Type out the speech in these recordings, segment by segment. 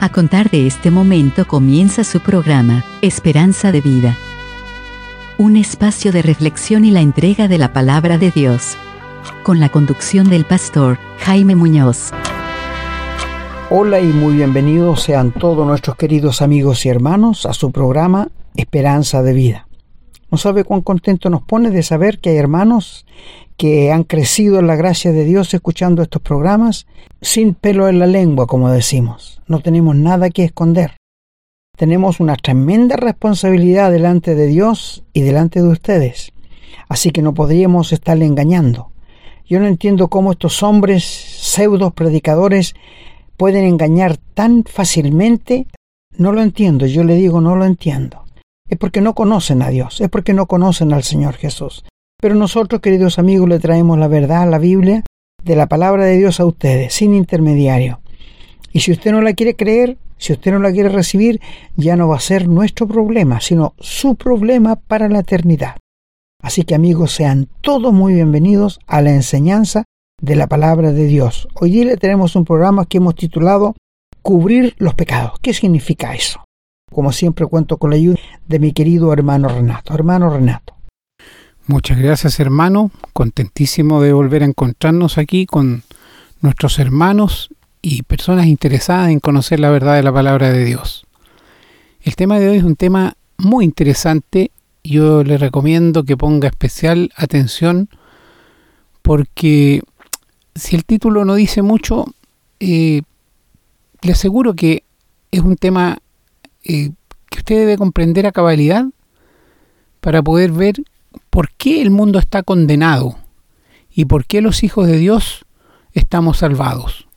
A contar de este momento comienza su programa, Esperanza de Vida. Un espacio de reflexión y la entrega de la palabra de Dios. Con la conducción del pastor Jaime Muñoz. Hola y muy bienvenidos sean todos nuestros queridos amigos y hermanos a su programa Esperanza de Vida. No sabe cuán contento nos pone de saber que hay hermanos que han crecido en la gracia de Dios escuchando estos programas sin pelo en la lengua, como decimos. No tenemos nada que esconder. Tenemos una tremenda responsabilidad delante de Dios y delante de ustedes. Así que no podríamos estarle engañando. Yo no entiendo cómo estos hombres pseudos predicadores pueden engañar tan fácilmente. No lo entiendo, yo le digo no lo entiendo. Es porque no conocen a Dios, es porque no conocen al Señor Jesús. Pero nosotros, queridos amigos, le traemos la verdad, la Biblia, de la palabra de Dios a ustedes, sin intermediario. Y si usted no la quiere creer, si usted no la quiere recibir, ya no va a ser nuestro problema, sino su problema para la eternidad. Así que amigos, sean todos muy bienvenidos a la enseñanza de la palabra de Dios. Hoy día le tenemos un programa que hemos titulado Cubrir los pecados. ¿Qué significa eso? Como siempre cuento con la ayuda de mi querido hermano Renato. Hermano Renato. Muchas gracias hermano, contentísimo de volver a encontrarnos aquí con nuestros hermanos y personas interesadas en conocer la verdad de la palabra de Dios. El tema de hoy es un tema muy interesante, yo le recomiendo que ponga especial atención porque si el título no dice mucho, eh, le aseguro que es un tema eh, que usted debe comprender a cabalidad para poder ver por qué el mundo está condenado y por qué los hijos de Dios estamos salvados.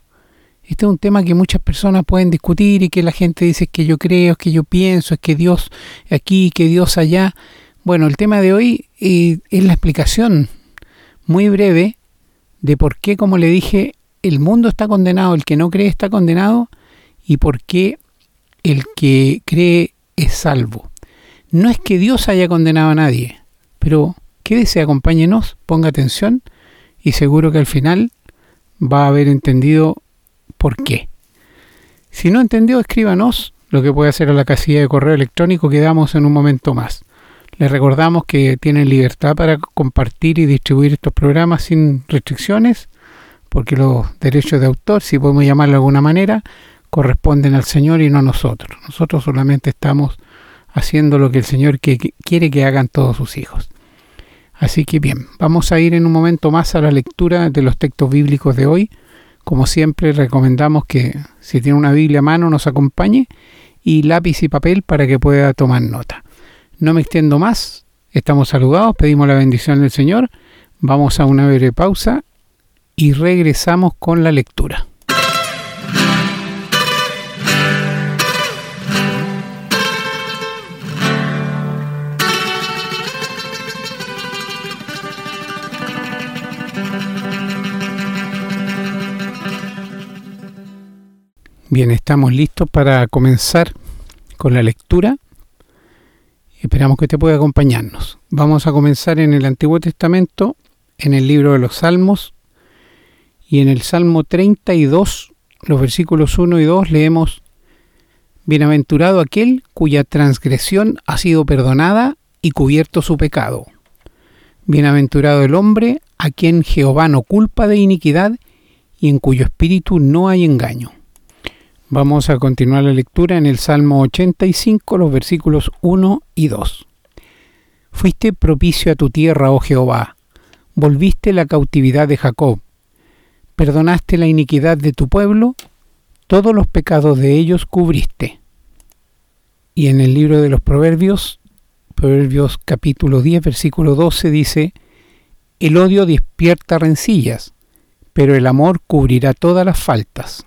Este es un tema que muchas personas pueden discutir y que la gente dice que yo creo, que yo pienso, es que Dios aquí, que Dios allá. Bueno, el tema de hoy eh, es la explicación muy breve de por qué, como le dije, el mundo está condenado, el que no cree está condenado y por qué el que cree es salvo. No es que Dios haya condenado a nadie, pero quédese, acompáñenos, ponga atención y seguro que al final va a haber entendido por qué. Si no entendió, escríbanos lo que puede hacer a la casilla de correo electrónico que damos en un momento más. Les recordamos que tienen libertad para compartir y distribuir estos programas sin restricciones, porque los derechos de autor, si podemos llamarlo de alguna manera, corresponden al Señor y no a nosotros. Nosotros solamente estamos haciendo lo que el Señor quiere que hagan todos sus hijos. Así que bien, vamos a ir en un momento más a la lectura de los textos bíblicos de hoy. Como siempre, recomendamos que si tiene una Biblia a mano nos acompañe y lápiz y papel para que pueda tomar nota. No me extiendo más, estamos saludados, pedimos la bendición del Señor, vamos a una breve pausa y regresamos con la lectura. Bien, estamos listos para comenzar con la lectura. Esperamos que te pueda acompañarnos. Vamos a comenzar en el Antiguo Testamento, en el libro de los Salmos, y en el Salmo 32, los versículos 1 y 2, leemos, Bienaventurado aquel cuya transgresión ha sido perdonada y cubierto su pecado. Bienaventurado el hombre a quien Jehová no culpa de iniquidad y en cuyo espíritu no hay engaño. Vamos a continuar la lectura en el Salmo 85, los versículos 1 y 2. Fuiste propicio a tu tierra, oh Jehová, volviste la cautividad de Jacob, perdonaste la iniquidad de tu pueblo, todos los pecados de ellos cubriste. Y en el libro de los Proverbios, Proverbios capítulo 10, versículo 12 dice, El odio despierta rencillas, pero el amor cubrirá todas las faltas.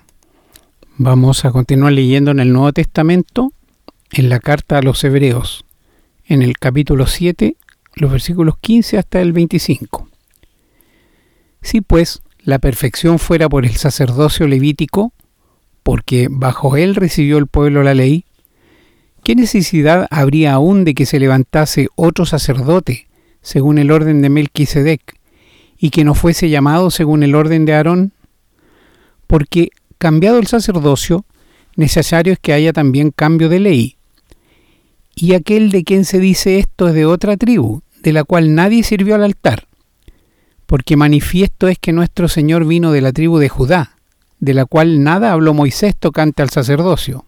Vamos a continuar leyendo en el Nuevo Testamento, en la carta a los Hebreos, en el capítulo 7, los versículos 15 hasta el 25. Si pues la perfección fuera por el sacerdocio levítico, porque bajo él recibió el pueblo la ley, ¿qué necesidad habría aún de que se levantase otro sacerdote, según el orden de Melquisedec, y que no fuese llamado según el orden de Aarón? Porque cambiado el sacerdocio, necesario es que haya también cambio de ley. Y aquel de quien se dice esto es de otra tribu, de la cual nadie sirvió al altar. Porque manifiesto es que nuestro Señor vino de la tribu de Judá, de la cual nada habló Moisés tocante al sacerdocio.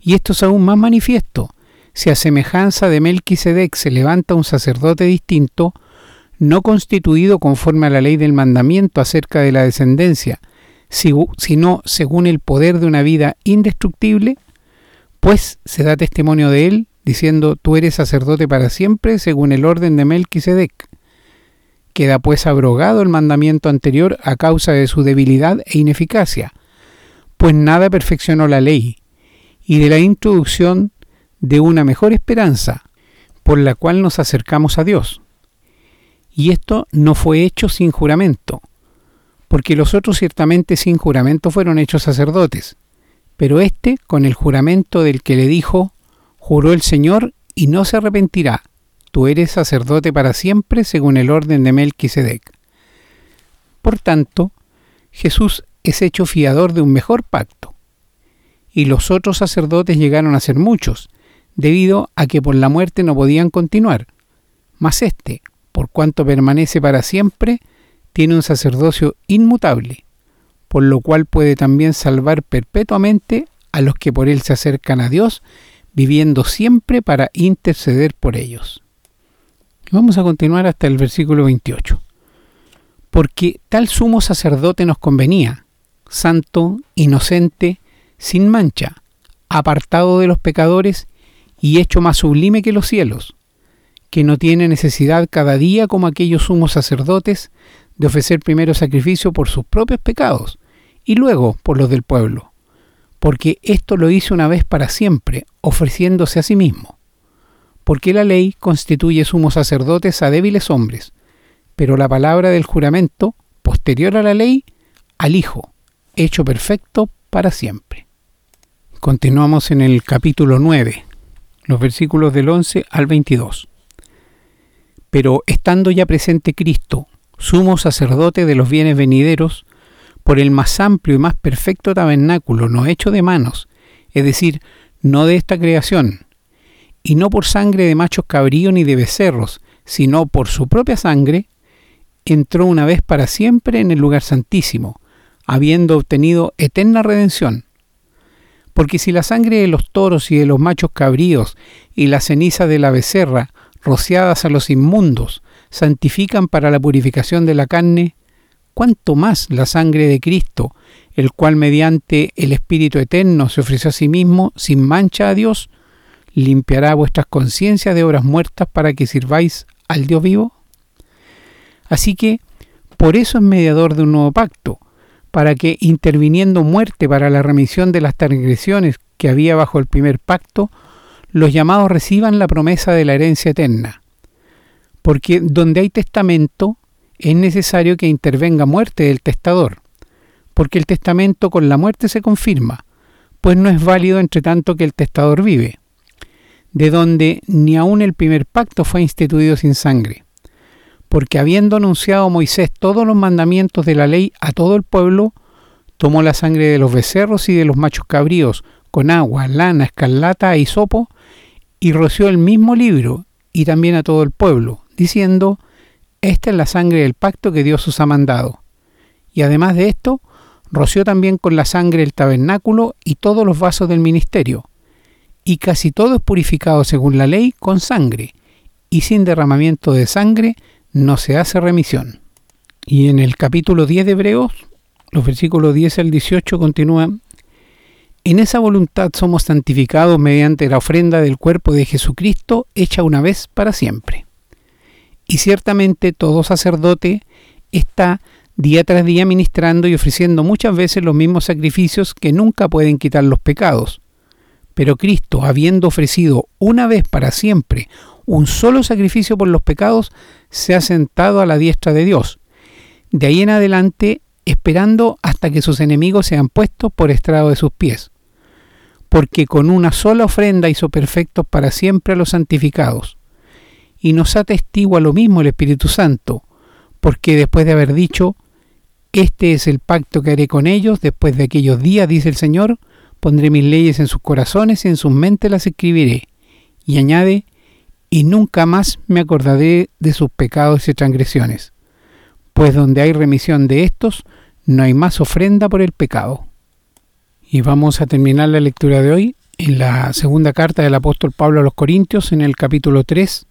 Y esto es aún más manifiesto, si a semejanza de Melquisedec se levanta un sacerdote distinto, no constituido conforme a la ley del mandamiento acerca de la descendencia, sino según el poder de una vida indestructible, pues se da testimonio de él, diciendo, tú eres sacerdote para siempre, según el orden de Melquisedec. Queda pues abrogado el mandamiento anterior a causa de su debilidad e ineficacia, pues nada perfeccionó la ley, y de la introducción de una mejor esperanza, por la cual nos acercamos a Dios. Y esto no fue hecho sin juramento, porque los otros ciertamente sin juramento fueron hechos sacerdotes, pero éste con el juramento del que le dijo, juró el Señor y no se arrepentirá, tú eres sacerdote para siempre según el orden de Melquisedec. Por tanto, Jesús es hecho fiador de un mejor pacto, y los otros sacerdotes llegaron a ser muchos, debido a que por la muerte no podían continuar. Mas éste, por cuanto permanece para siempre, tiene un sacerdocio inmutable, por lo cual puede también salvar perpetuamente a los que por él se acercan a Dios, viviendo siempre para interceder por ellos. Vamos a continuar hasta el versículo 28. Porque tal sumo sacerdote nos convenía, santo, inocente, sin mancha, apartado de los pecadores y hecho más sublime que los cielos, que no tiene necesidad cada día como aquellos sumos sacerdotes de ofrecer primero sacrificio por sus propios pecados y luego por los del pueblo, porque esto lo hizo una vez para siempre, ofreciéndose a sí mismo. Porque la ley constituye sumos sacerdotes a débiles hombres, pero la palabra del juramento, posterior a la ley, al Hijo, hecho perfecto para siempre. Continuamos en el capítulo 9, los versículos del 11 al 22. Pero estando ya presente Cristo, sumo sacerdote de los bienes venideros, por el más amplio y más perfecto tabernáculo, no hecho de manos, es decir, no de esta creación, y no por sangre de machos cabríos ni de becerros, sino por su propia sangre, entró una vez para siempre en el lugar santísimo, habiendo obtenido eterna redención. Porque si la sangre de los toros y de los machos cabríos y la ceniza de la becerra, rociadas a los inmundos, santifican para la purificación de la carne, cuánto más la sangre de Cristo, el cual mediante el Espíritu Eterno se ofreció a sí mismo sin mancha a Dios, limpiará vuestras conciencias de obras muertas para que sirváis al Dios vivo? Así que, por eso es mediador de un nuevo pacto, para que, interviniendo muerte para la remisión de las transgresiones que había bajo el primer pacto, los llamados reciban la promesa de la herencia eterna. Porque donde hay testamento, es necesario que intervenga muerte del testador, porque el testamento con la muerte se confirma, pues no es válido entre tanto que el testador vive, de donde ni aun el primer pacto fue instituido sin sangre porque habiendo anunciado Moisés todos los mandamientos de la ley a todo el pueblo, tomó la sangre de los becerros y de los machos cabríos con agua, lana, escarlata y sopo, y roció el mismo libro y también a todo el pueblo, diciendo, Esta es la sangre del pacto que Dios os ha mandado. Y además de esto, roció también con la sangre el tabernáculo y todos los vasos del ministerio. Y casi todo es purificado según la ley con sangre, y sin derramamiento de sangre no se hace remisión. Y en el capítulo 10 de Hebreos, los versículos 10 al 18 continúan, en esa voluntad somos santificados mediante la ofrenda del cuerpo de Jesucristo hecha una vez para siempre. Y ciertamente todo sacerdote está día tras día ministrando y ofreciendo muchas veces los mismos sacrificios que nunca pueden quitar los pecados. Pero Cristo, habiendo ofrecido una vez para siempre un solo sacrificio por los pecados, se ha sentado a la diestra de Dios. De ahí en adelante, esperando hasta que sus enemigos sean puestos por estrado de sus pies. Porque con una sola ofrenda hizo perfectos para siempre a los santificados. Y nos atestigua lo mismo el Espíritu Santo, porque después de haber dicho, este es el pacto que haré con ellos después de aquellos días, dice el Señor, pondré mis leyes en sus corazones y en sus mentes las escribiré. Y añade, y nunca más me acordaré de sus pecados y transgresiones, pues donde hay remisión de estos, no hay más ofrenda por el pecado. Y vamos a terminar la lectura de hoy en la segunda carta del apóstol Pablo a los Corintios, en el capítulo 3,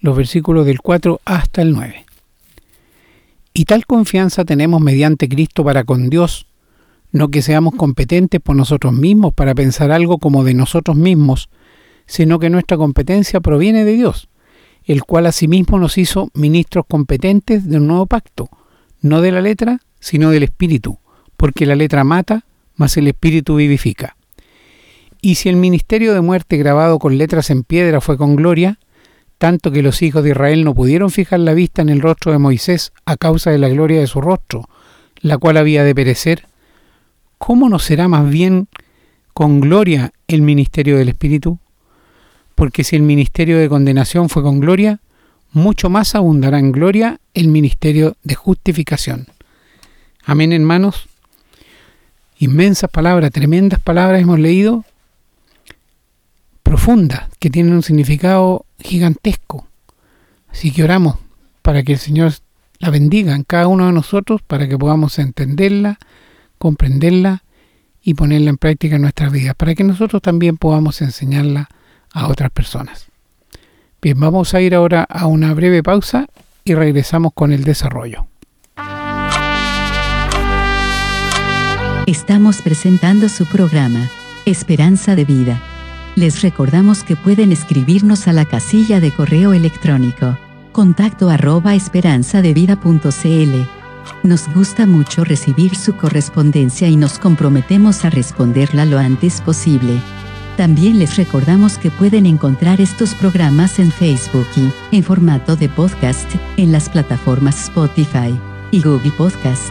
los versículos del 4 hasta el 9. Y tal confianza tenemos mediante Cristo para con Dios, no que seamos competentes por nosotros mismos para pensar algo como de nosotros mismos, sino que nuestra competencia proviene de Dios, el cual asimismo nos hizo ministros competentes de un nuevo pacto, no de la letra, sino del espíritu, porque la letra mata, mas el espíritu vivifica. Y si el ministerio de muerte grabado con letras en piedra fue con gloria, tanto que los hijos de Israel no pudieron fijar la vista en el rostro de Moisés a causa de la gloria de su rostro, la cual había de perecer, ¿cómo no será más bien con gloria el ministerio del Espíritu? Porque si el ministerio de condenación fue con gloria, mucho más abundará en gloria el ministerio de justificación. Amén, hermanos. Inmensas palabras, tremendas palabras hemos leído, profundas, que tienen un significado gigantesco. Así que oramos para que el Señor la bendiga en cada uno de nosotros, para que podamos entenderla, comprenderla y ponerla en práctica en nuestras vidas, para que nosotros también podamos enseñarla a otras personas. Bien, vamos a ir ahora a una breve pausa y regresamos con el desarrollo. Estamos presentando su programa, Esperanza de Vida. Les recordamos que pueden escribirnos a la casilla de correo electrónico, contacto arroba esperanzadevida.cl. Nos gusta mucho recibir su correspondencia y nos comprometemos a responderla lo antes posible. También les recordamos que pueden encontrar estos programas en Facebook y, en formato de podcast, en las plataformas Spotify y Google Podcast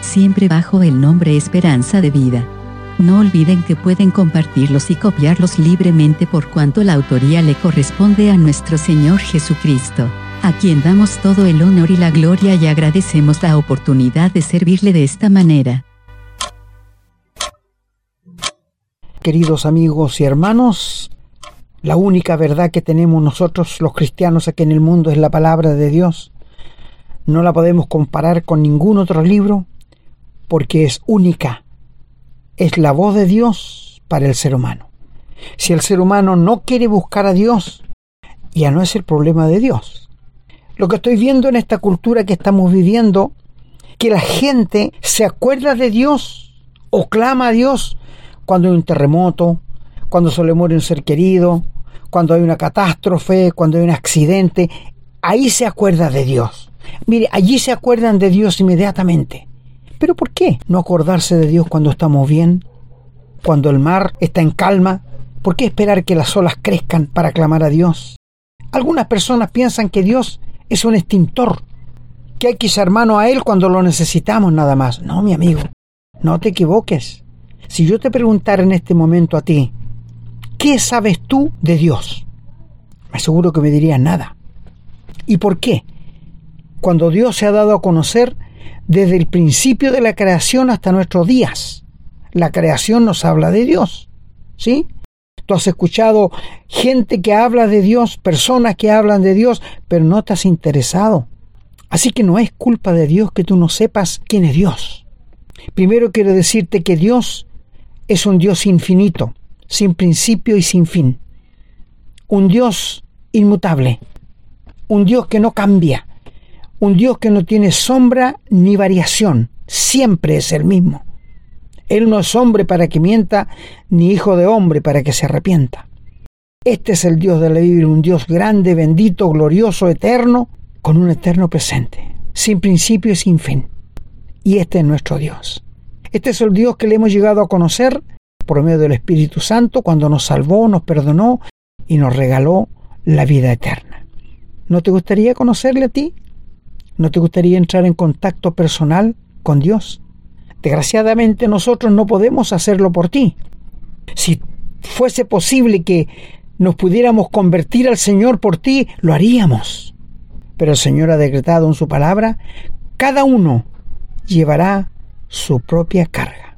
siempre bajo el nombre Esperanza de Vida. No olviden que pueden compartirlos y copiarlos libremente por cuanto la autoría le corresponde a nuestro Señor Jesucristo, a quien damos todo el honor y la gloria y agradecemos la oportunidad de servirle de esta manera. Queridos amigos y hermanos, la única verdad que tenemos nosotros los cristianos aquí en el mundo es la palabra de Dios. No la podemos comparar con ningún otro libro porque es única. Es la voz de Dios para el ser humano. Si el ser humano no quiere buscar a Dios, ya no es el problema de Dios. Lo que estoy viendo en esta cultura que estamos viviendo, que la gente se acuerda de Dios o clama a Dios cuando hay un terremoto, cuando se le muere un ser querido, cuando hay una catástrofe, cuando hay un accidente, ahí se acuerda de Dios. Mire, allí se acuerdan de Dios inmediatamente. Pero ¿por qué no acordarse de Dios cuando estamos bien? Cuando el mar está en calma. ¿Por qué esperar que las olas crezcan para clamar a Dios? Algunas personas piensan que Dios es un extintor, que hay que ser mano a Él cuando lo necesitamos nada más. No, mi amigo, no te equivoques. Si yo te preguntara en este momento a ti, ¿qué sabes tú de Dios? Me aseguro que me dirías nada. ¿Y por qué? Cuando Dios se ha dado a conocer, desde el principio de la creación hasta nuestros días. La creación nos habla de Dios. ¿Sí? Tú has escuchado gente que habla de Dios, personas que hablan de Dios, pero no has interesado. Así que no es culpa de Dios que tú no sepas quién es Dios. Primero quiero decirte que Dios es un Dios infinito, sin principio y sin fin. Un Dios inmutable. Un Dios que no cambia un Dios que no tiene sombra ni variación, siempre es el mismo. Él no es hombre para que mienta, ni hijo de hombre para que se arrepienta. Este es el Dios de la Biblia, un Dios grande, bendito, glorioso, eterno, con un eterno presente, sin principio y sin fin. Y este es nuestro Dios. Este es el Dios que le hemos llegado a conocer por medio del Espíritu Santo cuando nos salvó, nos perdonó y nos regaló la vida eterna. ¿No te gustaría conocerle a ti? ¿No te gustaría entrar en contacto personal con Dios? Desgraciadamente nosotros no podemos hacerlo por ti. Si fuese posible que nos pudiéramos convertir al Señor por ti, lo haríamos. Pero el Señor ha decretado en su palabra, cada uno llevará su propia carga.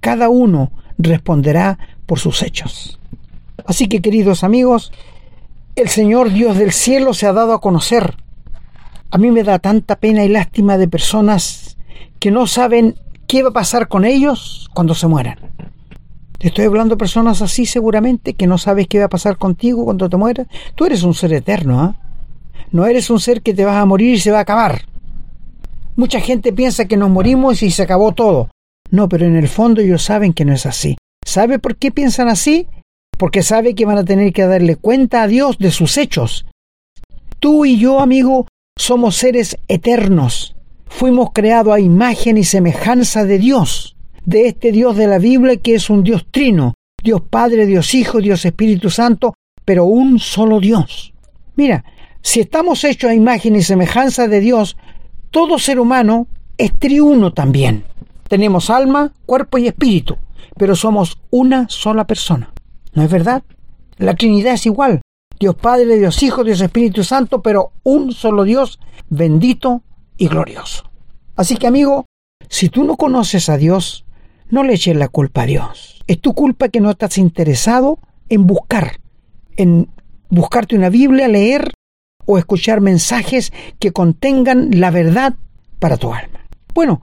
Cada uno responderá por sus hechos. Así que queridos amigos, el Señor Dios del cielo se ha dado a conocer. A mí me da tanta pena y lástima de personas que no saben qué va a pasar con ellos cuando se mueran. Te estoy hablando de personas así seguramente que no sabes qué va a pasar contigo cuando te mueras. Tú eres un ser eterno, ¿ah? No eres un ser que te vas a morir y se va a acabar. Mucha gente piensa que nos morimos y se acabó todo. No, pero en el fondo ellos saben que no es así. ¿Sabe por qué piensan así? Porque sabe que van a tener que darle cuenta a Dios de sus hechos. Tú y yo, amigo, somos seres eternos. Fuimos creados a imagen y semejanza de Dios, de este Dios de la Biblia que es un Dios trino, Dios Padre, Dios Hijo, Dios Espíritu Santo, pero un solo Dios. Mira, si estamos hechos a imagen y semejanza de Dios, todo ser humano es triuno también. Tenemos alma, cuerpo y espíritu, pero somos una sola persona. ¿No es verdad? La Trinidad es igual. Dios Padre, Dios Hijo, Dios Espíritu Santo, pero un solo Dios, bendito y glorioso. Así que amigo, si tú no conoces a Dios, no le eches la culpa a Dios. Es tu culpa que no estás interesado en buscar, en buscarte una Biblia, leer o escuchar mensajes que contengan la verdad para tu alma. Bueno,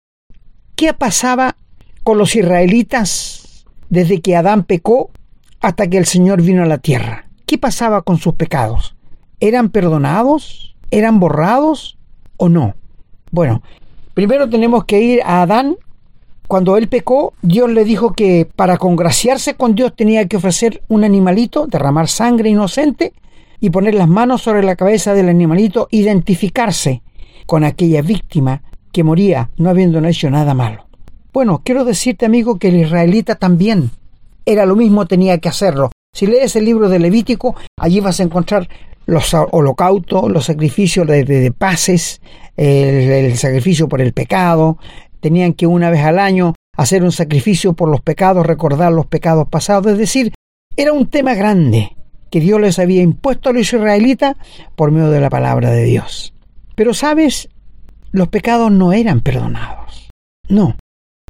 ¿qué pasaba con los israelitas desde que Adán pecó hasta que el Señor vino a la tierra? ¿Qué pasaba con sus pecados? ¿Eran perdonados? ¿Eran borrados o no? Bueno, primero tenemos que ir a Adán. Cuando él pecó, Dios le dijo que para congraciarse con Dios tenía que ofrecer un animalito, derramar sangre inocente y poner las manos sobre la cabeza del animalito, identificarse con aquella víctima que moría no habiendo hecho nada malo. Bueno, quiero decirte amigo que el israelita también era lo mismo, tenía que hacerlo. Si lees el libro de Levítico, allí vas a encontrar los holocaustos, los sacrificios de, paces, el sacrificio por el pecado. Tenían que una vez al año hacer un sacrificio por los pecados, recordar los pecados pasados. Es decir, era un tema grande que Dios les había impuesto a los israelitas por medio de la palabra de Dios. Pero sabes, los pecados no eran perdonados. No,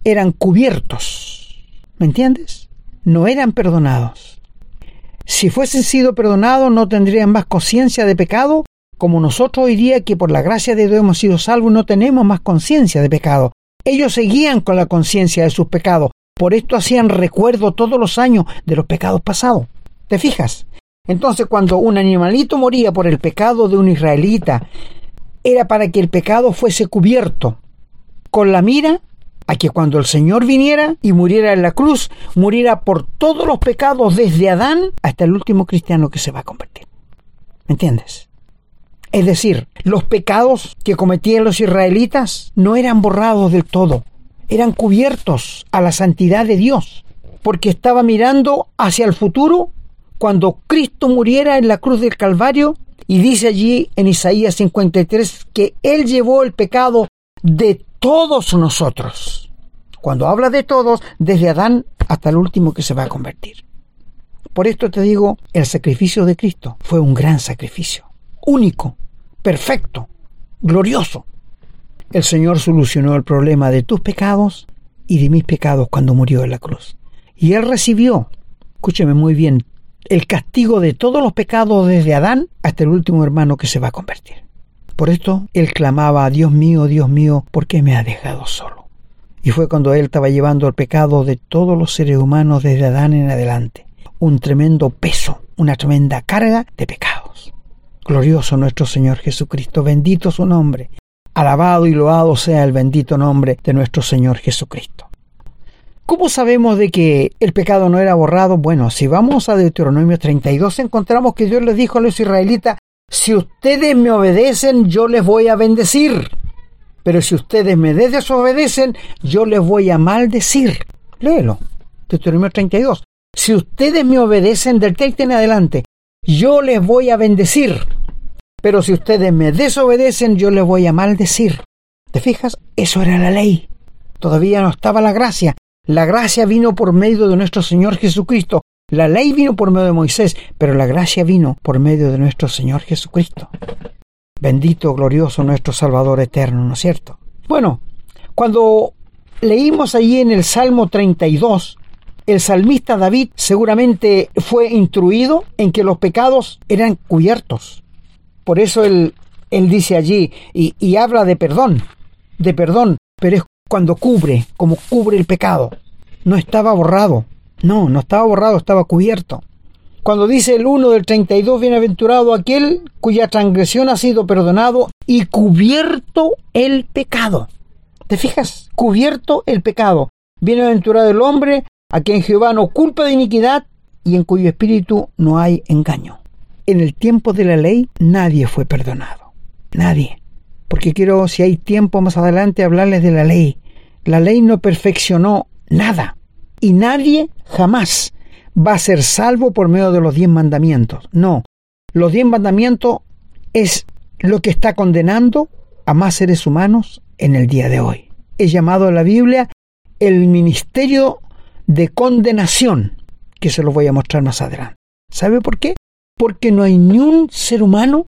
eran cubiertos. ¿Me entiendes? No eran perdonados. Si fuesen sido perdonados, no tendrían más conciencia de pecado, como nosotros hoy día que por la gracia de Dios hemos sido salvos, no tenemos más conciencia de pecado. Ellos seguían con la conciencia de sus pecados, por esto hacían recuerdo todos los años de los pecados pasados. ¿Te fijas? Entonces cuando un animalito moría por el pecado de un israelita, era para que el pecado fuese cubierto, con la mira a que cuando el Señor viniera y muriera en la cruz, muriera por todos los pecados desde Adán hasta el último cristiano que se va a convertir. ¿Me entiendes? Es decir, los pecados que cometían los israelitas no eran borrados del todo, eran cubiertos a la santidad de Dios, porque estaba mirando hacia el futuro cuando Cristo muriera en la cruz del Calvario y dice allí en Isaías 53 que Él llevó el pecado de todos nosotros. Cuando habla de todos, desde Adán hasta el último que se va a convertir. Por esto te digo, el sacrificio de Cristo fue un gran sacrificio, único, perfecto, glorioso. El Señor solucionó el problema de tus pecados y de mis pecados cuando murió en la cruz. Y Él recibió, escúcheme muy bien, el castigo de todos los pecados desde Adán hasta el último hermano que se va a convertir. Por esto él clamaba, Dios mío, Dios mío, ¿por qué me ha dejado solo? Y fue cuando él estaba llevando el pecado de todos los seres humanos desde Adán en adelante, un tremendo peso, una tremenda carga de pecados. Glorioso nuestro Señor Jesucristo, bendito su nombre, alabado y loado sea el bendito nombre de nuestro Señor Jesucristo. ¿Cómo sabemos de que el pecado no era borrado? Bueno, si vamos a Deuteronomio 32 encontramos que Dios les dijo a los israelitas, si ustedes me obedecen, yo les voy a bendecir. Pero si ustedes me desobedecen, yo les voy a maldecir. Léelo. Deuteronomio 32. Si ustedes me obedecen del 30 en adelante, yo les voy a bendecir. Pero si ustedes me desobedecen, yo les voy a maldecir. ¿Te fijas? Eso era la ley. Todavía no estaba la gracia. La gracia vino por medio de nuestro Señor Jesucristo. La ley vino por medio de Moisés, pero la gracia vino por medio de nuestro Señor Jesucristo. Bendito, glorioso nuestro Salvador eterno, ¿no es cierto? Bueno, cuando leímos allí en el Salmo 32, el salmista David seguramente fue instruido en que los pecados eran cubiertos. Por eso él, él dice allí y, y habla de perdón, de perdón, pero es cuando cubre, como cubre el pecado. No estaba borrado, no, no estaba borrado, estaba cubierto. Cuando dice el 1 del 32, bienaventurado aquel cuya transgresión ha sido perdonado y cubierto el pecado. ¿Te fijas? Cubierto el pecado. Bienaventurado el hombre a quien Jehová no culpa de iniquidad y en cuyo espíritu no hay engaño. En el tiempo de la ley nadie fue perdonado. Nadie. Porque quiero, si hay tiempo más adelante, hablarles de la ley. La ley no perfeccionó nada. Y nadie jamás va a ser salvo por medio de los diez mandamientos. No, los diez mandamientos es lo que está condenando a más seres humanos en el día de hoy. Es llamado en la Biblia el ministerio de condenación, que se lo voy a mostrar más adelante. ¿Sabe por qué? Porque no hay ni un ser humano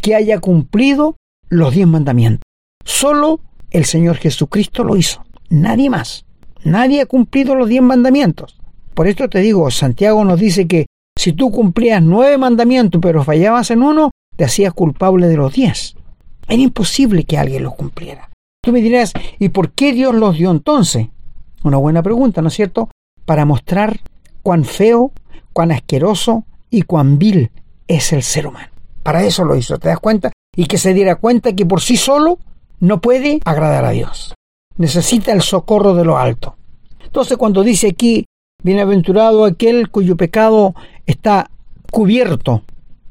que haya cumplido los diez mandamientos. Solo el Señor Jesucristo lo hizo. Nadie más. Nadie ha cumplido los diez mandamientos. Por esto te digo, Santiago nos dice que si tú cumplías nueve mandamientos pero fallabas en uno, te hacías culpable de los diez. Era imposible que alguien los cumpliera. Tú me dirás, ¿y por qué Dios los dio entonces? Una buena pregunta, ¿no es cierto? Para mostrar cuán feo, cuán asqueroso y cuán vil es el ser humano. Para eso lo hizo, ¿te das cuenta? Y que se diera cuenta que por sí solo no puede agradar a Dios. Necesita el socorro de lo alto. Entonces cuando dice aquí, Bienaventurado aquel cuyo pecado está cubierto.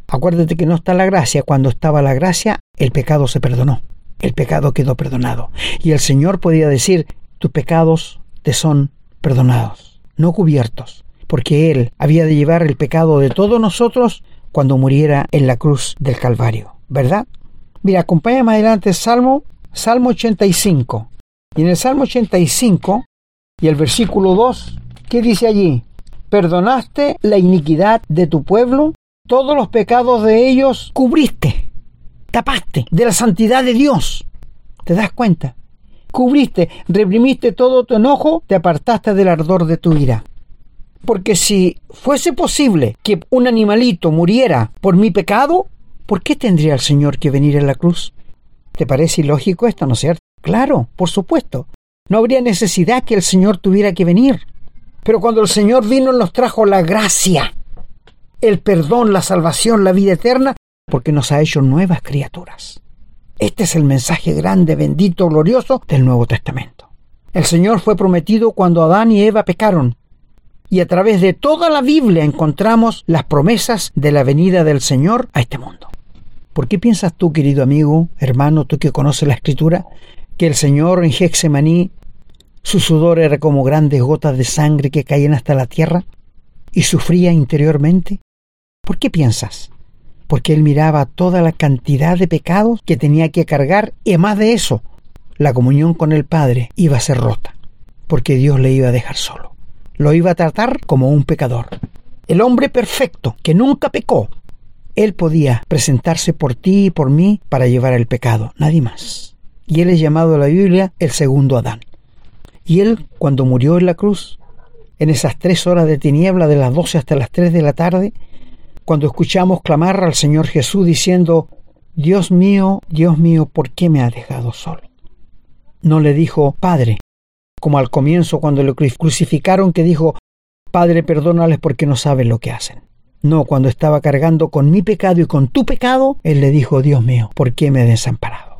Acuérdate que no está la gracia. Cuando estaba la gracia, el pecado se perdonó. El pecado quedó perdonado. Y el Señor podía decir, tus pecados te son perdonados, no cubiertos, porque Él había de llevar el pecado de todos nosotros cuando muriera en la cruz del Calvario. ¿Verdad? Mira, acompáñame adelante Salmo, Salmo 85. Y en el Salmo 85 y el versículo 2 ¿Qué dice allí? Perdonaste la iniquidad de tu pueblo, todos los pecados de ellos cubriste, tapaste de la santidad de Dios. ¿Te das cuenta? Cubriste, reprimiste todo tu enojo, te apartaste del ardor de tu ira. Porque si fuese posible que un animalito muriera por mi pecado, ¿por qué tendría el Señor que venir a la cruz? ¿Te parece ilógico esto, no es cierto? Claro, por supuesto. No habría necesidad que el Señor tuviera que venir. Pero cuando el Señor vino nos trajo la gracia, el perdón, la salvación, la vida eterna, porque nos ha hecho nuevas criaturas. Este es el mensaje grande, bendito, glorioso del Nuevo Testamento. El Señor fue prometido cuando Adán y Eva pecaron. Y a través de toda la Biblia encontramos las promesas de la venida del Señor a este mundo. ¿Por qué piensas tú, querido amigo, hermano, tú que conoces la Escritura, que el Señor en Hexemaní su sudor era como grandes gotas de sangre que caían hasta la tierra y sufría interiormente. ¿Por qué piensas? Porque él miraba toda la cantidad de pecados que tenía que cargar y más de eso, la comunión con el Padre iba a ser rota, porque Dios le iba a dejar solo. Lo iba a tratar como un pecador. El hombre perfecto, que nunca pecó, él podía presentarse por ti y por mí para llevar el pecado, nadie más. Y él es llamado en la Biblia el segundo Adán. Y él, cuando murió en la cruz, en esas tres horas de tiniebla de las doce hasta las tres de la tarde, cuando escuchamos clamar al Señor Jesús diciendo, Dios mío, Dios mío, ¿por qué me has dejado solo? No le dijo, Padre, como al comienzo cuando lo crucificaron que dijo, Padre, perdónales porque no saben lo que hacen. No, cuando estaba cargando con mi pecado y con tu pecado, Él le dijo, Dios mío, ¿por qué me has desamparado?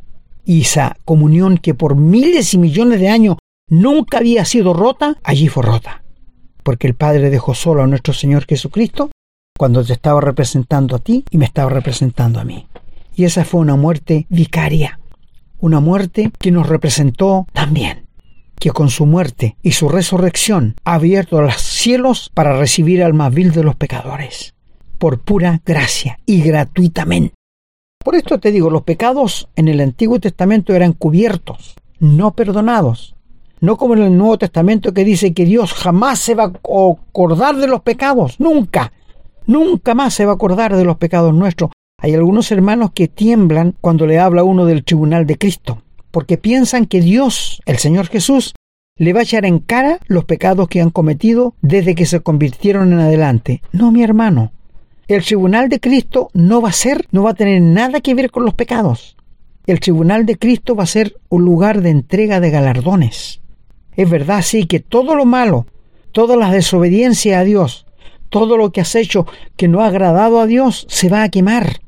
Y esa comunión que por miles y millones de años nunca había sido rota, allí fue rota. Porque el Padre dejó solo a nuestro Señor Jesucristo cuando te estaba representando a ti y me estaba representando a mí. Y esa fue una muerte vicaria, una muerte que nos representó también, que con su muerte y su resurrección ha abierto los cielos para recibir al más vil de los pecadores, por pura gracia y gratuitamente. Por esto te digo, los pecados en el Antiguo Testamento eran cubiertos, no perdonados, no como en el Nuevo Testamento que dice que Dios jamás se va a acordar de los pecados, nunca, nunca más se va a acordar de los pecados nuestros. Hay algunos hermanos que tiemblan cuando le habla uno del tribunal de Cristo, porque piensan que Dios, el Señor Jesús, le va a echar en cara los pecados que han cometido desde que se convirtieron en adelante. No, mi hermano. El tribunal de Cristo no va a ser, no va a tener nada que ver con los pecados. El tribunal de Cristo va a ser un lugar de entrega de galardones. Es verdad, sí, que todo lo malo, toda la desobediencia a Dios, todo lo que has hecho que no ha agradado a Dios, se va a quemar.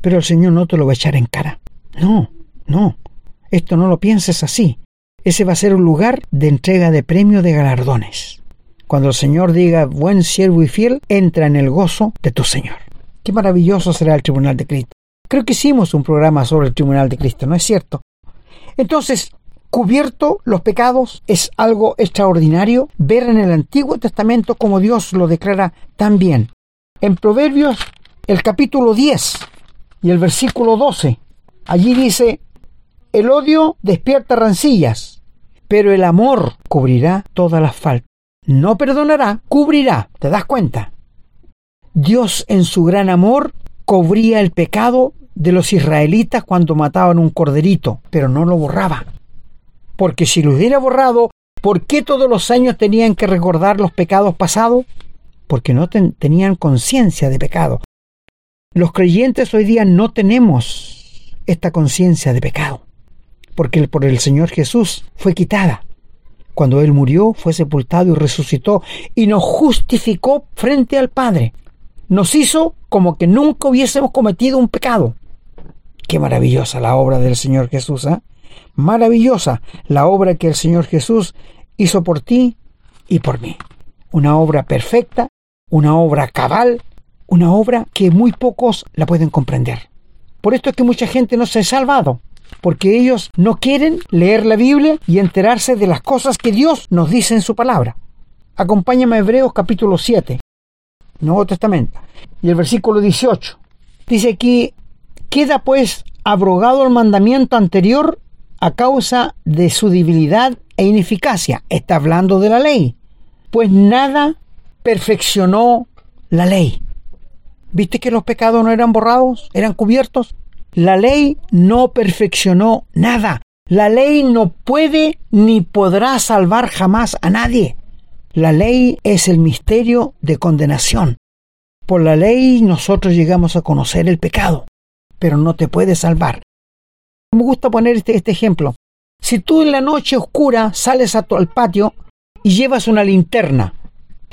Pero el Señor no te lo va a echar en cara. No, no. Esto no lo pienses así. Ese va a ser un lugar de entrega de premio de galardones. Cuando el Señor diga, buen siervo y fiel, entra en el gozo de tu Señor. Qué maravilloso será el tribunal de Cristo. Creo que hicimos un programa sobre el tribunal de Cristo, ¿no es cierto? Entonces, cubierto los pecados es algo extraordinario ver en el Antiguo Testamento como Dios lo declara tan bien. En Proverbios, el capítulo 10 y el versículo 12, allí dice, el odio despierta rancillas, pero el amor cubrirá todas las faltas. No perdonará, cubrirá. ¿Te das cuenta? Dios en su gran amor cubría el pecado de los israelitas cuando mataban un corderito, pero no lo borraba. Porque si lo hubiera borrado, ¿por qué todos los años tenían que recordar los pecados pasados? Porque no tenían conciencia de pecado. Los creyentes hoy día no tenemos esta conciencia de pecado porque por el Señor Jesús fue quitada. Cuando Él murió, fue sepultado y resucitó y nos justificó frente al Padre. Nos hizo como que nunca hubiésemos cometido un pecado. Qué maravillosa la obra del Señor Jesús, ¿eh? Maravillosa la obra que el Señor Jesús hizo por ti y por mí. Una obra perfecta, una obra cabal, una obra que muy pocos la pueden comprender. Por esto es que mucha gente no se ha salvado, porque ellos no quieren leer la Biblia y enterarse de las cosas que Dios nos dice en su palabra. Acompáñame a Hebreos capítulo 7, Nuevo Testamento, y el versículo 18. Dice aquí, queda pues abrogado el mandamiento anterior a causa de su debilidad e ineficacia. Está hablando de la ley. Pues nada perfeccionó la ley. ¿Viste que los pecados no eran borrados? ¿Eran cubiertos? La ley no perfeccionó nada. La ley no puede ni podrá salvar jamás a nadie. La ley es el misterio de condenación. Por la ley nosotros llegamos a conocer el pecado, pero no te puede salvar. Me gusta poner este, este ejemplo. Si tú en la noche oscura sales al patio y llevas una linterna,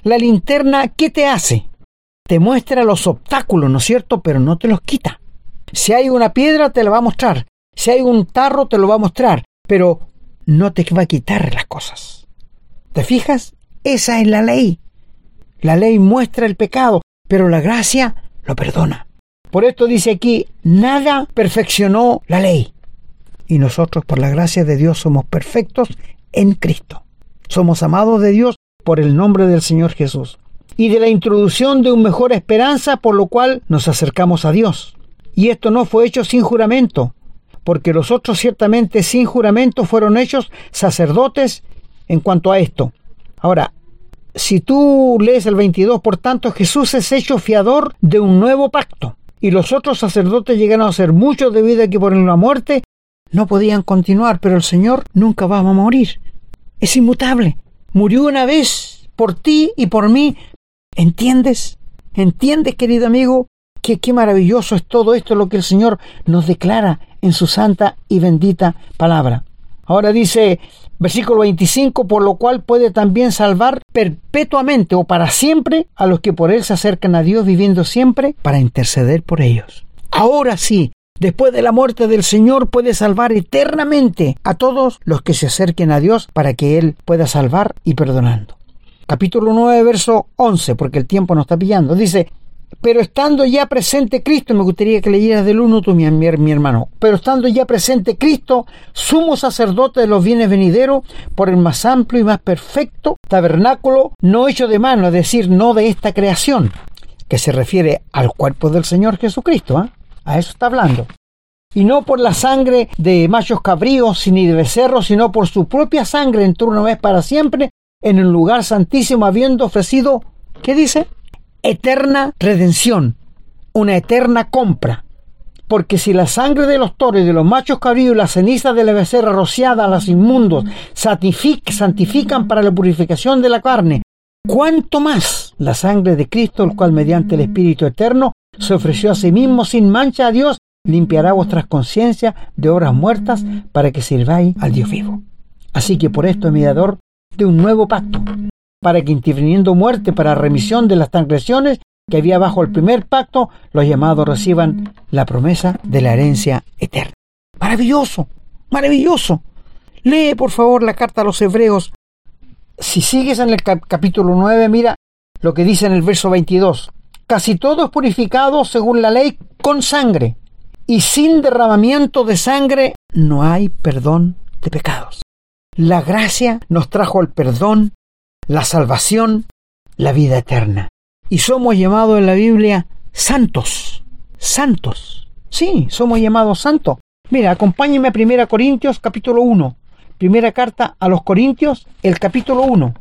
la linterna, ¿qué te hace? Te muestra los obstáculos, ¿no es cierto? Pero no te los quita. Si hay una piedra, te la va a mostrar. Si hay un tarro, te lo va a mostrar. Pero no te va a quitar las cosas. ¿Te fijas? Esa es la ley. La ley muestra el pecado, pero la gracia lo perdona. Por esto dice aquí, nada perfeccionó la ley. Y nosotros por la gracia de Dios somos perfectos en Cristo. Somos amados de Dios por el nombre del Señor Jesús. Y de la introducción de una mejor esperanza por lo cual nos acercamos a Dios. Y esto no fue hecho sin juramento, porque los otros ciertamente sin juramento fueron hechos sacerdotes en cuanto a esto. Ahora, si tú lees el 22, por tanto, Jesús es hecho fiador de un nuevo pacto. Y los otros sacerdotes llegaron a ser muchos debido a que por la muerte no podían continuar, pero el Señor nunca va a morir. Es inmutable. Murió una vez por ti y por mí. ¿Entiendes? ¿Entiendes, querido amigo? Qué, maravilloso es todo esto lo que el Señor nos declara en su santa y bendita palabra. Ahora dice versículo 25, por lo cual puede también salvar perpetuamente o para siempre a los que por él se acercan a Dios viviendo siempre para interceder por ellos. Ahora sí, después de la muerte del Señor puede salvar eternamente a todos los que se acerquen a Dios para que Él pueda salvar y perdonando. Capítulo 9, verso 11, porque el tiempo nos está pillando. Dice, pero estando ya presente Cristo, me gustaría que leyeras del uno tú, mi, mi, hermano, pero estando ya presente Cristo, sumo sacerdote de los bienes venideros, por el más amplio y más perfecto tabernáculo, no hecho de mano, es decir, no de esta creación, que se refiere al cuerpo del Señor Jesucristo, ¿eh? a eso está hablando. Y no por la sangre de machos cabríos ni de becerros, sino por su propia sangre entró una vez para siempre en el lugar santísimo, habiendo ofrecido, ¿qué dice? Eterna redención, una eterna compra. Porque si la sangre de los toros de los machos cabríos y la ceniza de la becerra rociada a los inmundos santifican para la purificación de la carne, cuánto más la sangre de Cristo, el cual mediante el Espíritu Eterno se ofreció a sí mismo sin mancha a Dios, limpiará vuestras conciencias de obras muertas para que sirváis al Dios vivo. Así que por esto es mediador de un nuevo pacto, para que interviniendo muerte para remisión de las transgresiones que había bajo el primer pacto, los llamados reciban la promesa de la herencia eterna. Maravilloso, maravilloso. Lee por favor la carta a los hebreos. Si sigues en el capítulo 9, mira lo que dice en el verso 22. Casi todo es purificado según la ley con sangre, y sin derramamiento de sangre no hay perdón de pecados. La gracia nos trajo el perdón, la salvación, la vida eterna y somos llamados en la Biblia santos. Santos. Sí, somos llamados santos. Mira, acompáñenme a 1 Corintios capítulo 1. Primera carta a los Corintios, el capítulo 1.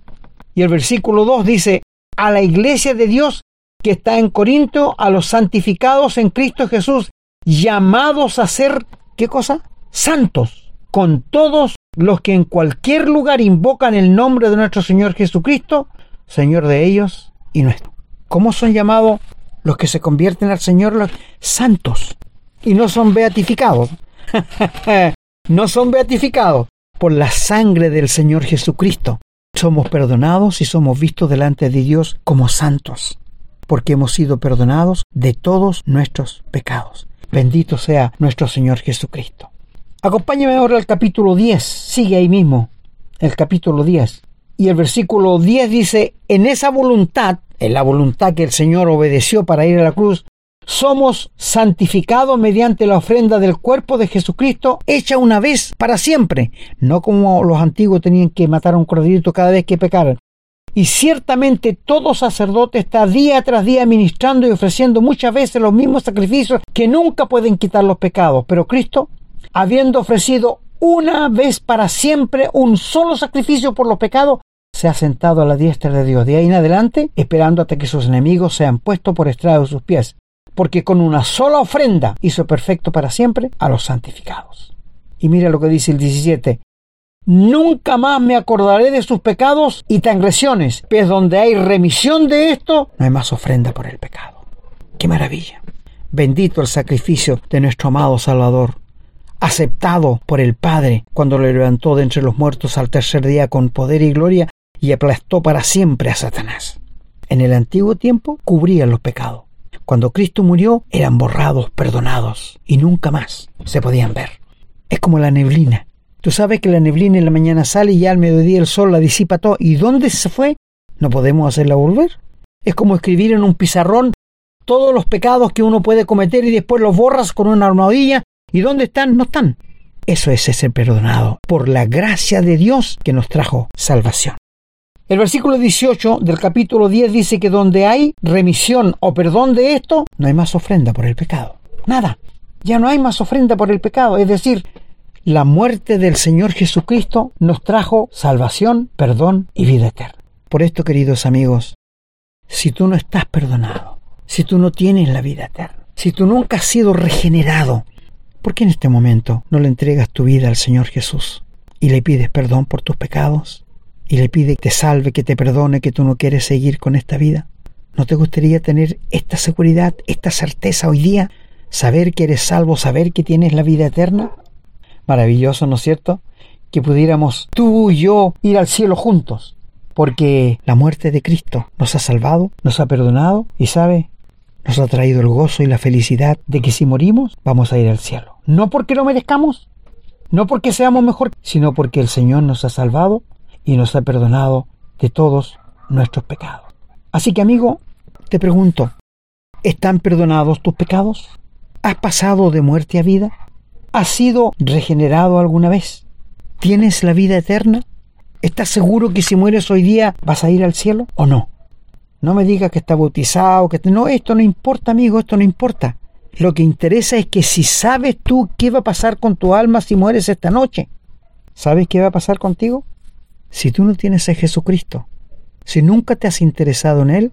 Y el versículo 2 dice, a la iglesia de Dios que está en Corinto, a los santificados en Cristo Jesús, llamados a ser, ¿qué cosa? Santos, con todos los que en cualquier lugar invocan el nombre de nuestro Señor Jesucristo, Señor de ellos y nuestro. ¿Cómo son llamados los que se convierten al Señor los santos? Y no son beatificados. no son beatificados por la sangre del Señor Jesucristo. Somos perdonados y somos vistos delante de Dios como santos, porque hemos sido perdonados de todos nuestros pecados. Bendito sea nuestro Señor Jesucristo. Acompáñame ahora al capítulo 10, sigue ahí mismo, el capítulo 10. Y el versículo 10 dice, en esa voluntad en la voluntad que el Señor obedeció para ir a la cruz, somos santificados mediante la ofrenda del cuerpo de Jesucristo hecha una vez para siempre, no como los antiguos tenían que matar a un corderito cada vez que pecaran. Y ciertamente todo sacerdote está día tras día ministrando y ofreciendo muchas veces los mismos sacrificios que nunca pueden quitar los pecados, pero Cristo, habiendo ofrecido una vez para siempre un solo sacrificio por los pecados, se ha sentado a la diestra de Dios. De ahí en adelante, esperando hasta que sus enemigos sean puestos por estrado de sus pies. Porque con una sola ofrenda hizo perfecto para siempre a los santificados. Y mira lo que dice el 17. Nunca más me acordaré de sus pecados y transgresiones, pues donde hay remisión de esto, no hay más ofrenda por el pecado. ¡Qué maravilla! Bendito el sacrificio de nuestro amado Salvador, aceptado por el Padre cuando le levantó de entre los muertos al tercer día con poder y gloria y aplastó para siempre a Satanás. En el antiguo tiempo cubrían los pecados. Cuando Cristo murió eran borrados, perdonados y nunca más se podían ver. Es como la neblina. Tú sabes que la neblina en la mañana sale y al mediodía el sol la disipa todo. ¿Y dónde se fue? No podemos hacerla volver. Es como escribir en un pizarrón todos los pecados que uno puede cometer y después los borras con una armadilla. ¿Y dónde están? No están. Eso es ser perdonado por la gracia de Dios que nos trajo salvación. El versículo 18 del capítulo 10 dice que donde hay remisión o perdón de esto, no hay más ofrenda por el pecado. Nada. Ya no hay más ofrenda por el pecado. Es decir, la muerte del Señor Jesucristo nos trajo salvación, perdón y vida eterna. Por esto, queridos amigos, si tú no estás perdonado, si tú no tienes la vida eterna, si tú nunca has sido regenerado, ¿por qué en este momento no le entregas tu vida al Señor Jesús y le pides perdón por tus pecados? y le pide que te salve, que te perdone, que tú no quieres seguir con esta vida? ¿No te gustaría tener esta seguridad, esta certeza hoy día? Saber que eres salvo, saber que tienes la vida eterna. Maravilloso, ¿no es cierto? Que pudiéramos tú y yo ir al cielo juntos, porque la muerte de Cristo nos ha salvado, nos ha perdonado y sabe, nos ha traído el gozo y la felicidad de que si morimos vamos a ir al cielo. No porque lo merezcamos, no porque seamos mejor, sino porque el Señor nos ha salvado y nos ha perdonado de todos nuestros pecados. Así que amigo, te pregunto, ¿están perdonados tus pecados? ¿Has pasado de muerte a vida? ¿Has sido regenerado alguna vez? ¿Tienes la vida eterna? ¿Estás seguro que si mueres hoy día vas a ir al cielo o no? No me digas que está bautizado, que no, esto no importa, amigo, esto no importa. Lo que interesa es que si sabes tú qué va a pasar con tu alma si mueres esta noche, ¿sabes qué va a pasar contigo? Si tú no tienes a Jesucristo, si nunca te has interesado en Él,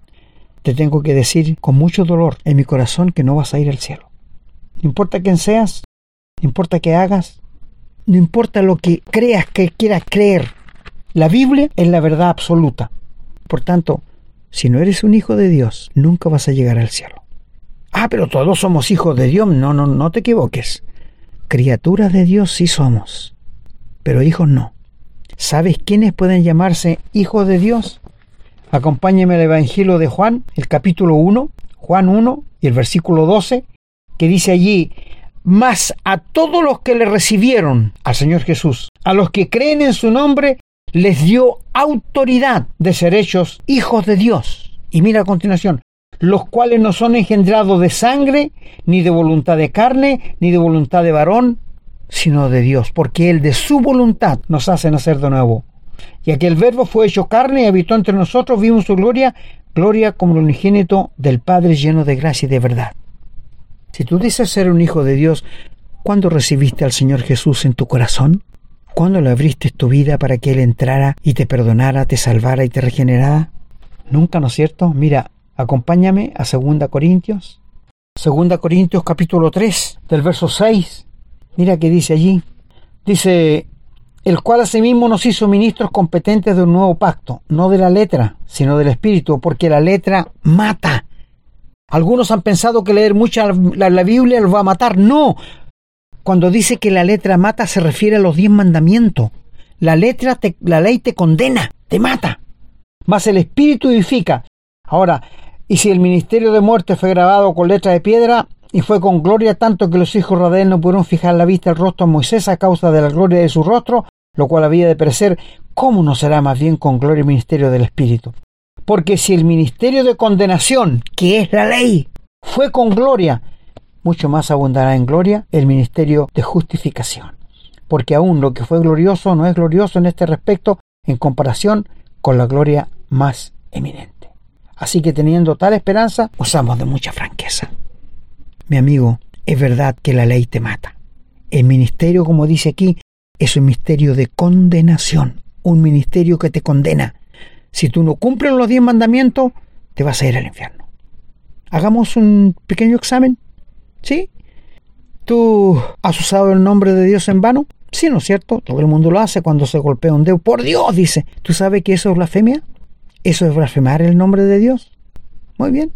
te tengo que decir con mucho dolor en mi corazón que no vas a ir al cielo. No importa quién seas, no importa qué hagas, no importa lo que creas que quieras creer. La Biblia es la verdad absoluta. Por tanto, si no eres un hijo de Dios, nunca vas a llegar al cielo. Ah, pero todos somos hijos de Dios. No, no, no te equivoques. Criaturas de Dios sí somos, pero hijos no. ¿Sabes quiénes pueden llamarse hijos de Dios? Acompáñeme al Evangelio de Juan, el capítulo 1, Juan 1 y el versículo 12, que dice allí, mas a todos los que le recibieron al Señor Jesús, a los que creen en su nombre, les dio autoridad de ser hechos hijos de Dios. Y mira a continuación, los cuales no son engendrados de sangre, ni de voluntad de carne, ni de voluntad de varón, sino de Dios, porque Él de su voluntad nos hace nacer de nuevo. Y aquel verbo fue hecho carne y habitó entre nosotros, vimos su gloria, gloria como el unigénito del Padre lleno de gracia y de verdad. Si tú dices ser un hijo de Dios, ¿cuándo recibiste al Señor Jesús en tu corazón? ¿Cuándo le abriste tu vida para que Él entrara y te perdonara, te salvara y te regenerara? Nunca, ¿no es cierto? Mira, acompáñame a 2 Corintios. 2 Corintios capítulo 3, del verso 6. Mira que dice allí. Dice, el cual asimismo nos hizo ministros competentes de un nuevo pacto, no de la letra, sino del espíritu, porque la letra mata, algunos han pensado que leer mucha la, Biblia los va a matar. No. Cuando dice que la letra mata se refiere a los diez mandamientos. La letra, la ley te condena, te mata. Mas el espíritu edifica. Ahora, y si el ministerio de muerte fue grabado con letra de piedra y fue con gloria tanto que los hijos de él no pudieron fijar la vista al rostro de Moisés a causa de la gloria de su rostro, lo cual había de perecer, ¿cómo no será más bien con gloria el ministerio del espíritu? Porque si el ministerio de condenación, que es la ley, fue con gloria, mucho más abundará en gloria el ministerio de justificación. Porque aún lo que fue glorioso no es glorioso en este respecto en comparación con la gloria más eminente. Así que teniendo tal esperanza, usamos de mucha franqueza. Mi amigo, es verdad que la ley te mata. El ministerio, como dice aquí, es un ministerio de condenación, un ministerio que te condena, si tú no cumples los diez mandamientos, te vas a ir al infierno. Hagamos un pequeño examen. ¿Sí? ¿Tú has usado el nombre de Dios en vano? Sí, ¿no es cierto? Todo el mundo lo hace cuando se golpea un dedo. Por Dios, dice. ¿Tú sabes que eso es blasfemia? ¿Eso es blasfemar el nombre de Dios? Muy bien.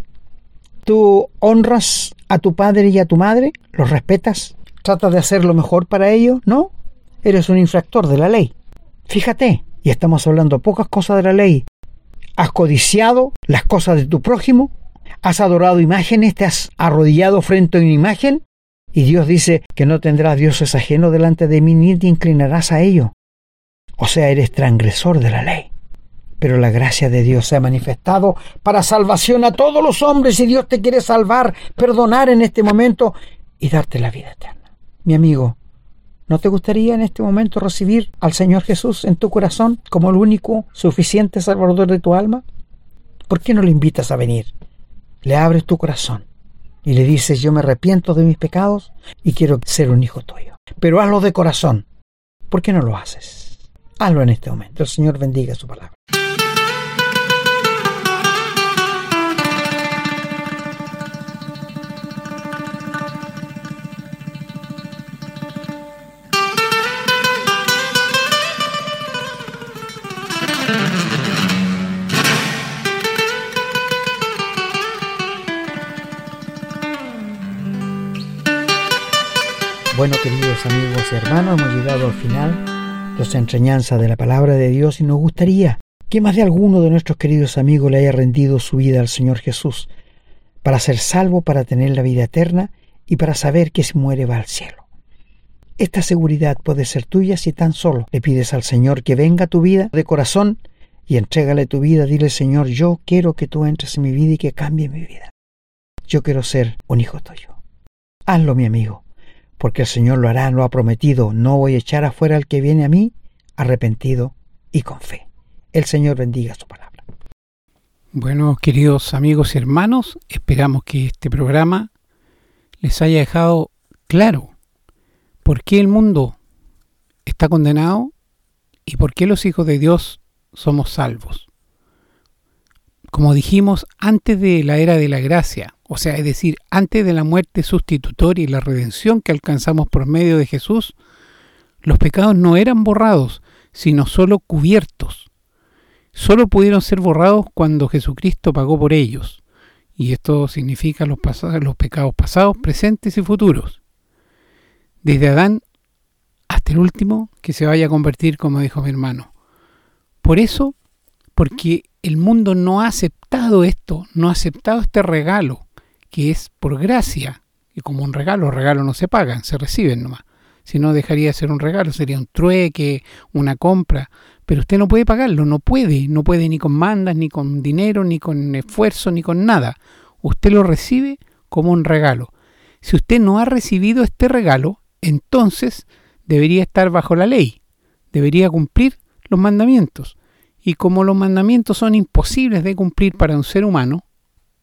¿Tú honras a tu padre y a tu madre? ¿Los respetas? ¿Tratas de hacer lo mejor para ellos? ¿No? Eres un infractor de la ley. Fíjate, y estamos hablando pocas cosas de la ley. ¿Has codiciado las cosas de tu prójimo? ¿Has adorado imágenes? ¿Te has arrodillado frente a una imagen? Y Dios dice que no tendrás dioses ajenos delante de mí ni te inclinarás a ello. O sea, eres transgresor de la ley. Pero la gracia de Dios se ha manifestado para salvación a todos los hombres y Dios te quiere salvar, perdonar en este momento y darte la vida eterna. Mi amigo, ¿No te gustaría en este momento recibir al Señor Jesús en tu corazón como el único suficiente salvador de tu alma? ¿Por qué no le invitas a venir? Le abres tu corazón y le dices yo me arrepiento de mis pecados y quiero ser un hijo tuyo. Pero hazlo de corazón. ¿Por qué no lo haces? Hazlo en este momento. El Señor bendiga su palabra. Bueno, queridos amigos y hermanos, hemos llegado al final de esta enseñanza de la palabra de Dios y nos gustaría que más de alguno de nuestros queridos amigos le haya rendido su vida al Señor Jesús para ser salvo, para tener la vida eterna y para saber que si muere va al cielo. Esta seguridad puede ser tuya si tan solo le pides al Señor que venga tu vida de corazón y entrégale tu vida. Dile, Señor, yo quiero que tú entres en mi vida y que cambie mi vida. Yo quiero ser un hijo tuyo. Hazlo, mi amigo porque el Señor lo hará, lo ha prometido. No voy a echar afuera al que viene a mí arrepentido y con fe. El Señor bendiga su palabra. Bueno, queridos amigos y hermanos, esperamos que este programa les haya dejado claro por qué el mundo está condenado y por qué los hijos de Dios somos salvos. Como dijimos, antes de la era de la gracia, o sea, es decir, antes de la muerte sustitutoria y la redención que alcanzamos por medio de Jesús, los pecados no eran borrados, sino solo cubiertos. Solo pudieron ser borrados cuando Jesucristo pagó por ellos. Y esto significa los, los pecados pasados, presentes y futuros. Desde Adán hasta el último que se vaya a convertir, como dijo mi hermano. Por eso, porque el mundo no ha aceptado esto, no ha aceptado este regalo, que es por gracia, y como un regalo, los regalos no se pagan, se reciben nomás. Si no, dejaría de ser un regalo, sería un trueque, una compra. Pero usted no puede pagarlo, no puede, no puede ni con mandas, ni con dinero, ni con esfuerzo, ni con nada. Usted lo recibe como un regalo. Si usted no ha recibido este regalo, entonces debería estar bajo la ley, debería cumplir los mandamientos. Y como los mandamientos son imposibles de cumplir para un ser humano,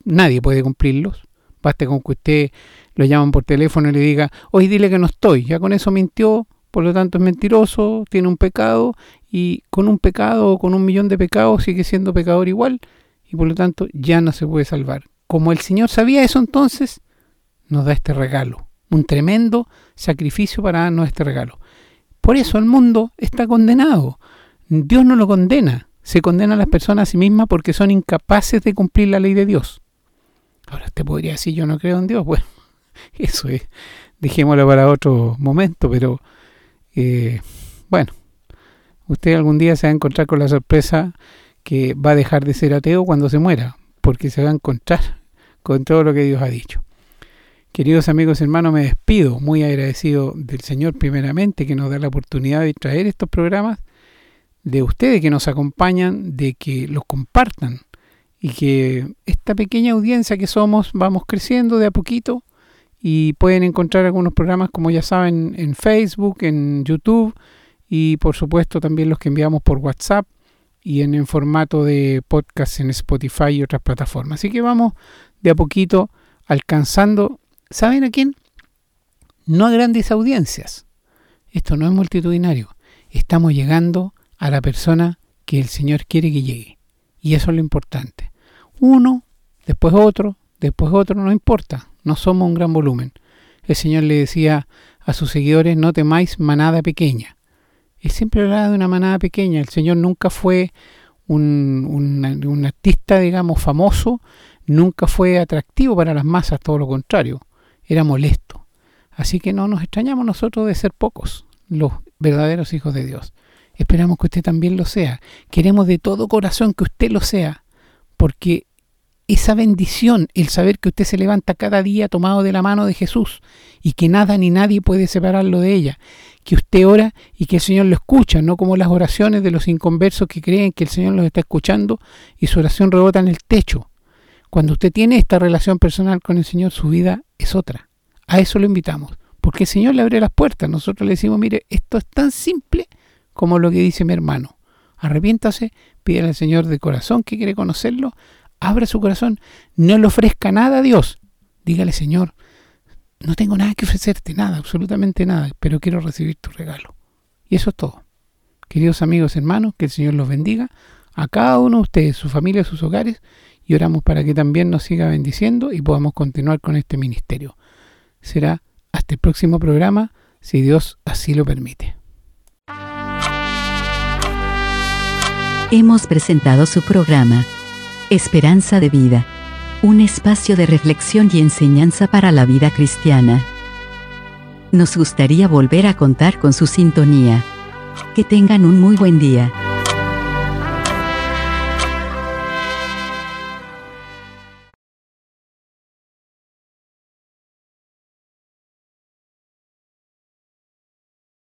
nadie puede cumplirlos. Basta con que usted lo llaman por teléfono y le diga, hoy dile que no estoy, ya con eso mintió, por lo tanto es mentiroso, tiene un pecado y con un pecado o con un millón de pecados sigue siendo pecador igual y por lo tanto ya no se puede salvar. Como el Señor sabía eso entonces, nos da este regalo, un tremendo sacrificio para darnos este regalo. Por eso el mundo está condenado. Dios no lo condena, se condena a las personas a sí mismas porque son incapaces de cumplir la ley de Dios. Ahora usted podría decir, yo no creo en Dios. Bueno, eso es, dejémoslo para otro momento, pero eh, bueno, usted algún día se va a encontrar con la sorpresa que va a dejar de ser ateo cuando se muera, porque se va a encontrar con todo lo que Dios ha dicho. Queridos amigos y hermanos, me despido, muy agradecido del Señor primeramente que nos da la oportunidad de traer estos programas, de ustedes que nos acompañan, de que los compartan y que esta pequeña audiencia que somos vamos creciendo de a poquito y pueden encontrar algunos programas como ya saben en Facebook, en YouTube y por supuesto también los que enviamos por WhatsApp y en, en formato de podcast en Spotify y otras plataformas. Así que vamos de a poquito alcanzando, ¿saben a quién? No a grandes audiencias. Esto no es multitudinario. Estamos llegando a la persona que el Señor quiere que llegue. Y eso es lo importante uno, después otro, después otro, no importa, no somos un gran volumen. El Señor le decía a sus seguidores, no temáis manada pequeña. Él siempre hablaba de una manada pequeña, el Señor nunca fue un, un, artista, digamos, famoso, nunca fue atractivo para las masas, todo lo contrario, era molesto. Así que no nos extrañamos nosotros de ser pocos, los verdaderos hijos de Dios. Esperamos que usted también lo sea. Queremos de todo corazón que usted lo sea, porque esa bendición, el saber que usted se levanta cada día tomado de la mano de Jesús y que nada ni nadie puede separarlo de ella, que usted ora y que el Señor lo escucha, no como las oraciones de los inconversos que creen que el Señor los está escuchando y su oración rebota en el techo. Cuando usted tiene esta relación personal con el Señor, su vida es otra. A eso lo invitamos, porque el Señor le abre las puertas. Nosotros le decimos, mire, esto es tan simple como lo que dice mi hermano. Arrepiéntase, pídele al Señor de corazón que quiere conocerlo, abra su corazón, no le ofrezca nada a Dios. Dígale, Señor, no tengo nada que ofrecerte, nada, absolutamente nada, pero quiero recibir tu regalo. Y eso es todo. Queridos amigos, hermanos, que el Señor los bendiga a cada uno de ustedes, su familia, sus hogares, y oramos para que también nos siga bendiciendo y podamos continuar con este ministerio. Será hasta el próximo programa, si Dios así lo permite. Hemos presentado su programa Esperanza de Vida. Un espacio de reflexión y enseñanza para la vida cristiana. Nos gustaría volver a contar con su sintonía. Que tengan un muy buen día.